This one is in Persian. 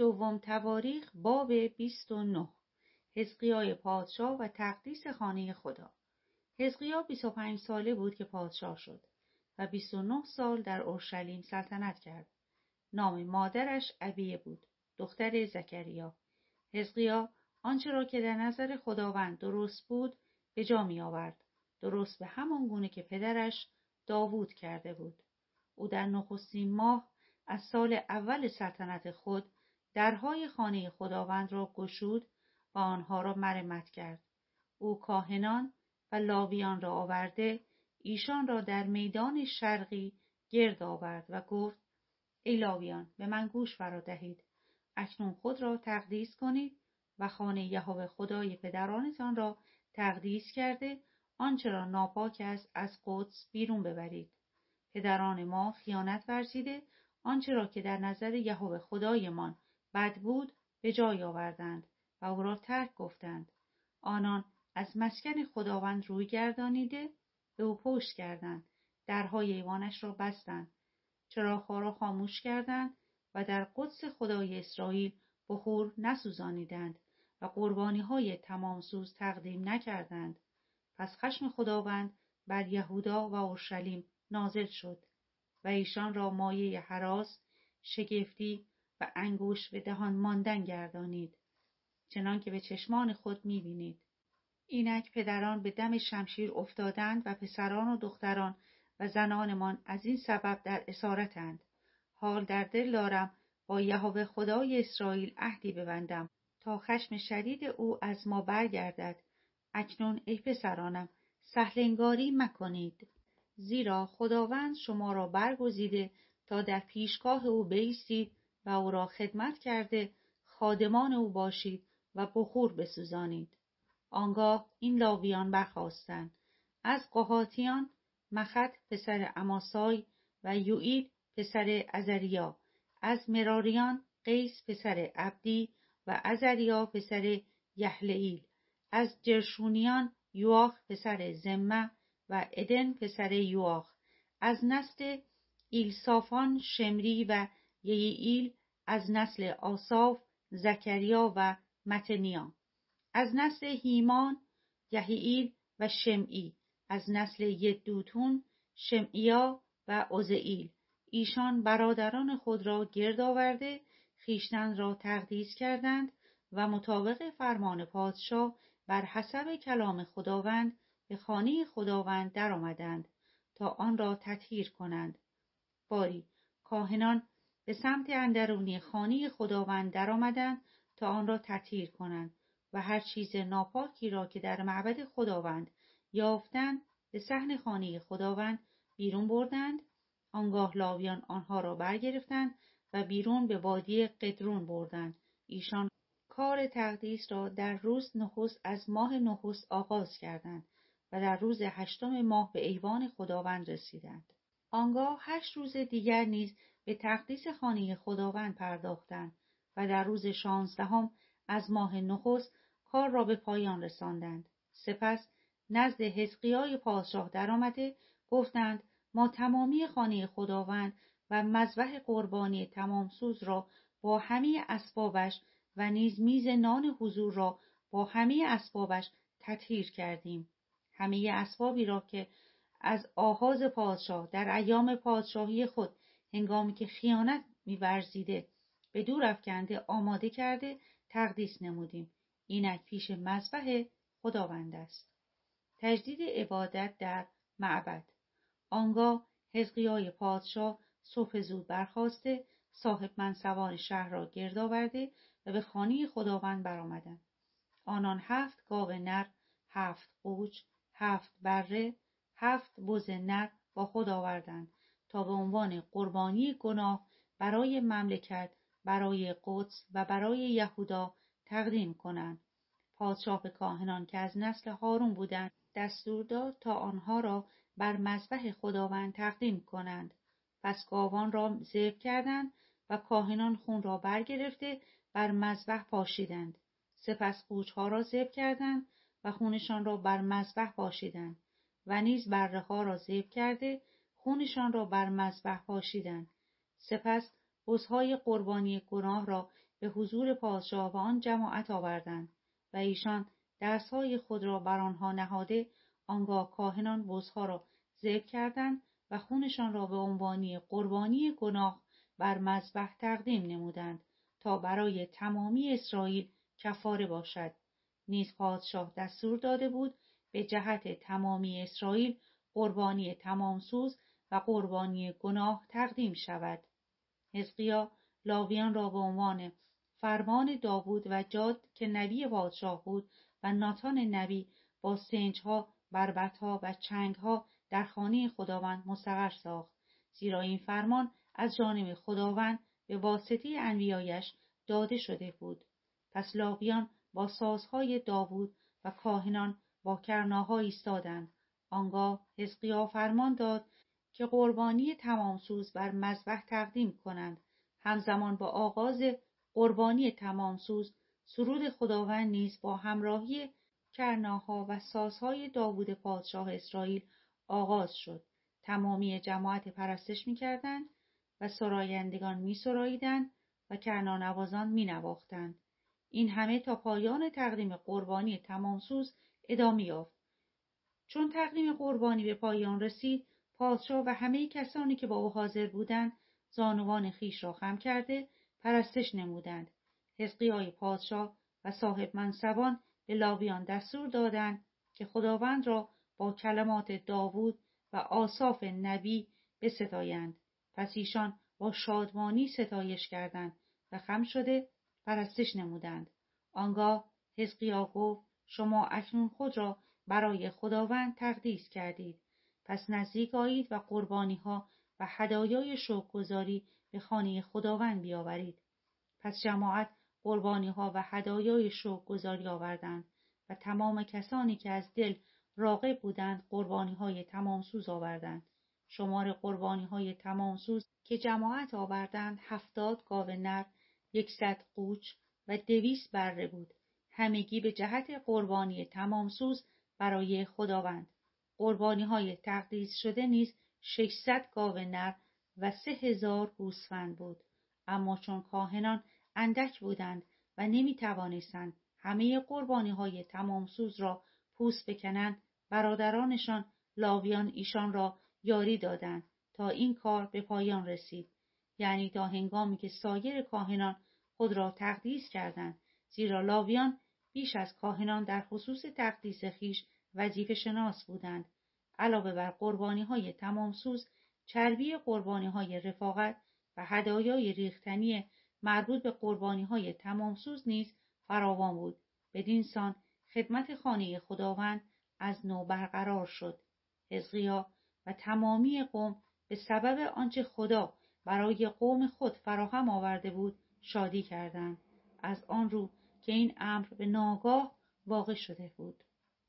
دوم تواریخ باب 29 حزقیای پادشاه و تقدیس خانه خدا حزقیا 25 ساله بود که پادشاه شد و 29 سال در اورشلیم سلطنت کرد. نام مادرش ابیه بود، دختر زکریا. حزقیا آنچه را که در نظر خداوند درست بود به جا می آورد. درست به همان گونه که پدرش داوود کرده بود. او در نخستین ماه از سال اول سلطنت خود درهای خانه خداوند را گشود و آنها را مرمت کرد. او کاهنان و لاویان را آورده ایشان را در میدان شرقی گرد آورد و گفت ای لاویان به من گوش فرا دهید اکنون خود را تقدیس کنید و خانه یهوه خدای پدرانتان را تقدیس کرده آنچه را ناپاک است از قدس بیرون ببرید پدران ما خیانت ورزیده آنچه را که در نظر یهوه خدایمان بد بود به جای آوردند و او را ترک گفتند. آنان از مسکن خداوند روی گردانیده به او پشت کردند. درهای ایوانش را بستند. چراغها را خاموش کردند و در قدس خدای اسرائیل بخور نسوزانیدند و قربانی های تمام سوز تقدیم نکردند. پس خشم خداوند بر یهودا و اورشلیم نازل شد و ایشان را مایه حراس شگفتی و انگوش به دهان ماندن گردانید. چنان که به چشمان خود می‌بینید. اینک پدران به دم شمشیر افتادند و پسران و دختران و زنانمان از این سبب در اسارتند. حال در دل دارم با یهوه خدای اسرائیل عهدی ببندم تا خشم شدید او از ما برگردد. اکنون ای پسرانم سهلنگاری مکنید. زیرا خداوند شما را برگزیده تا در پیشگاه او بیستید و او را خدمت کرده خادمان او باشید و بخور بسوزانید. آنگاه این لاویان برخواستند از قهاتیان مخت پسر اماسای و یوئیل پسر ازریا از مراریان قیس پسر عبدی و ازریا پسر یحلئیل از جرشونیان یواخ پسر زمه و ادن پسر یواخ. از نسل ایلسافان شمری و یعیل از نسل آصاف زکریا و متنیا. از نسل هیمان یهییل و شمعی. از نسل یدوتون شمعیا و عزئیل ایشان برادران خود را گرد آورده خیشتن را تقدیس کردند و مطابق فرمان پادشاه بر حسب کلام خداوند به خانه خداوند درآمدند تا آن را تطهیر کنند. باری کاهنان به سمت اندرونی خانه خداوند درآمدند تا آن را تطهیر کنند و هر چیز ناپاکی را که در معبد خداوند یافتند به صحن خانه خداوند بیرون بردند. آنگاه لاویان آنها را برگرفتند و بیرون به وادی قدرون بردند. ایشان کار تقدیس را در روز نخست از ماه نخست آغاز کردند و در روز هشتم ماه به ایوان خداوند رسیدند. آنگاه هشت روز دیگر نیز به تقدیس خانه خداوند پرداختند و در روز شانزدهم از ماه نخست کار را به پایان رساندند. سپس نزد حزقیای پادشاه درآمده گفتند ما تمامی خانه خداوند و مذبح قربانی تمام سوز را با همه اسبابش و نیز میز نان حضور را با همه اسبابش تطهیر کردیم. همه اسبابی را که از آغاز پادشاه در ایام پادشاهی خود هنگامی که خیانت میورزیده به دور افکنده آماده کرده تقدیس نمودیم. اینک پیش مذبح خداوند است. تجدید عبادت در معبد. آنگاه حزقیای پادشاه صبح زود برخواسته صاحب منصبان شهر را گرد آورده و به خانه خداوند برآمدند. آنان هفت گاو نر هفت قوچ هفت بره هفت بز نر با خود آوردند تا به عنوان قربانی گناه برای مملکت برای قدس و برای یهودا تقدیم کنند. پادشاه کاهنان که از نسل هارون بودند دستور داد تا آنها را بر مذبح خداوند تقدیم کنند. پس گاوان را ذبح کردند و کاهنان خون را برگرفته بر مذبح پاشیدند. سپس قوچها را ذبح کردند و خونشان را بر مذبح پاشیدند. و نیز بره ها را ذبح کرده خونشان را بر مذبح پاشیدند. سپس بزهای قربانی گناه را به حضور پادشاه و آن جماعت آوردند و ایشان دستهای خود را بر آنها نهاده آنگاه کاهنان بزها را ذبح کردند و خونشان را به عنوانی قربانی گناه بر مذبح تقدیم نمودند تا برای تمامی اسرائیل کفاره باشد. نیز پادشاه دستور داده بود به جهت تمامی اسرائیل قربانی تمامسوز و قربانی گناه تقدیم شود. حزقیا لاویان را به عنوان فرمان داوود و جاد که نبی پادشاه بود و ناتان نبی با سنجها بربتها و چنگها در خانه خداوند مستقر ساخت. زیرا این فرمان از جانب خداوند به واسطه انبیایش داده شده بود. پس لاویان با سازهای داوود و کاهنان با کرناها ایستادند. آنگاه حزقیا فرمان داد که قربانی تمامسوز بر مذبح تقدیم کنند. همزمان با آغاز قربانی تمامسوز سرود خداوند نیز با همراهی کرناها و سازهای داوود پادشاه اسرائیل آغاز شد. تمامی جماعت پرستش می‌کردند و سرایندگان میسراییدند و کرنانوازان مینواختند. این همه تا پایان تقدیم قربانی تمامسوز ادامه یافت. چون تقدیم قربانی به پایان رسید پادشاه و همه کسانی که با او حاضر بودند زانوان خیش را خم کرده پرستش نمودند. حزقیای پادشاه و صاحب منصبان به لاویان دستور دادند که خداوند را با کلمات داوود و آصاف نبی بستایند. پس ایشان با شادمانی ستایش کردند و خم شده پرستش نمودند. آنگاه حزقیا گفت شما اکنون خود را برای خداوند تقدیس کردید. پس نزدیک آیید و قربانی ها و هدایای شوکگذاری به خانه خداوند بیاورید. پس جماعت قربانی ها و هدایای شوکگذاری آوردند و تمام کسانی که از دل راقب بودند قربانی های تمام سوز آوردند. شمار قربانی های تمام سوز که جماعت آوردند هفتاد گاو نر یکصد قوچ و دویست بره بود. همگی به جهت قربانی تمام سوز برای خداوند. قربانی های تقدیس شده نیز ششصد گاو نر و سه هزار گوسفند بود. اما چون کاهنان اندک بودند و نمی توانستند همه قربانی های تمام سوز را پوست بکنند برادرانشان لاویان ایشان را یاری دادند تا این کار به پایان رسید. یعنی تا هنگامی که سایر کاهنان خود را تقدیس کردند زیرا لاویان بیش از کاهنان در خصوص تقدیس خیش وظیفه شناس بودند. علاوه بر قربانی های تمام سوز چربی قربانی های رفاقت و هدایای ریختنی مربوط به قربانی های تمام سوز نیز فراوان بود. بدین سان خدمت خانه خداوند از نو برقرار شد. حزقیا و تمامی قوم به سبب آنچه خدا برای قوم خود فراهم آورده بود شادی کردند. از آن رو که این امر به ناگاه واقع شده بود.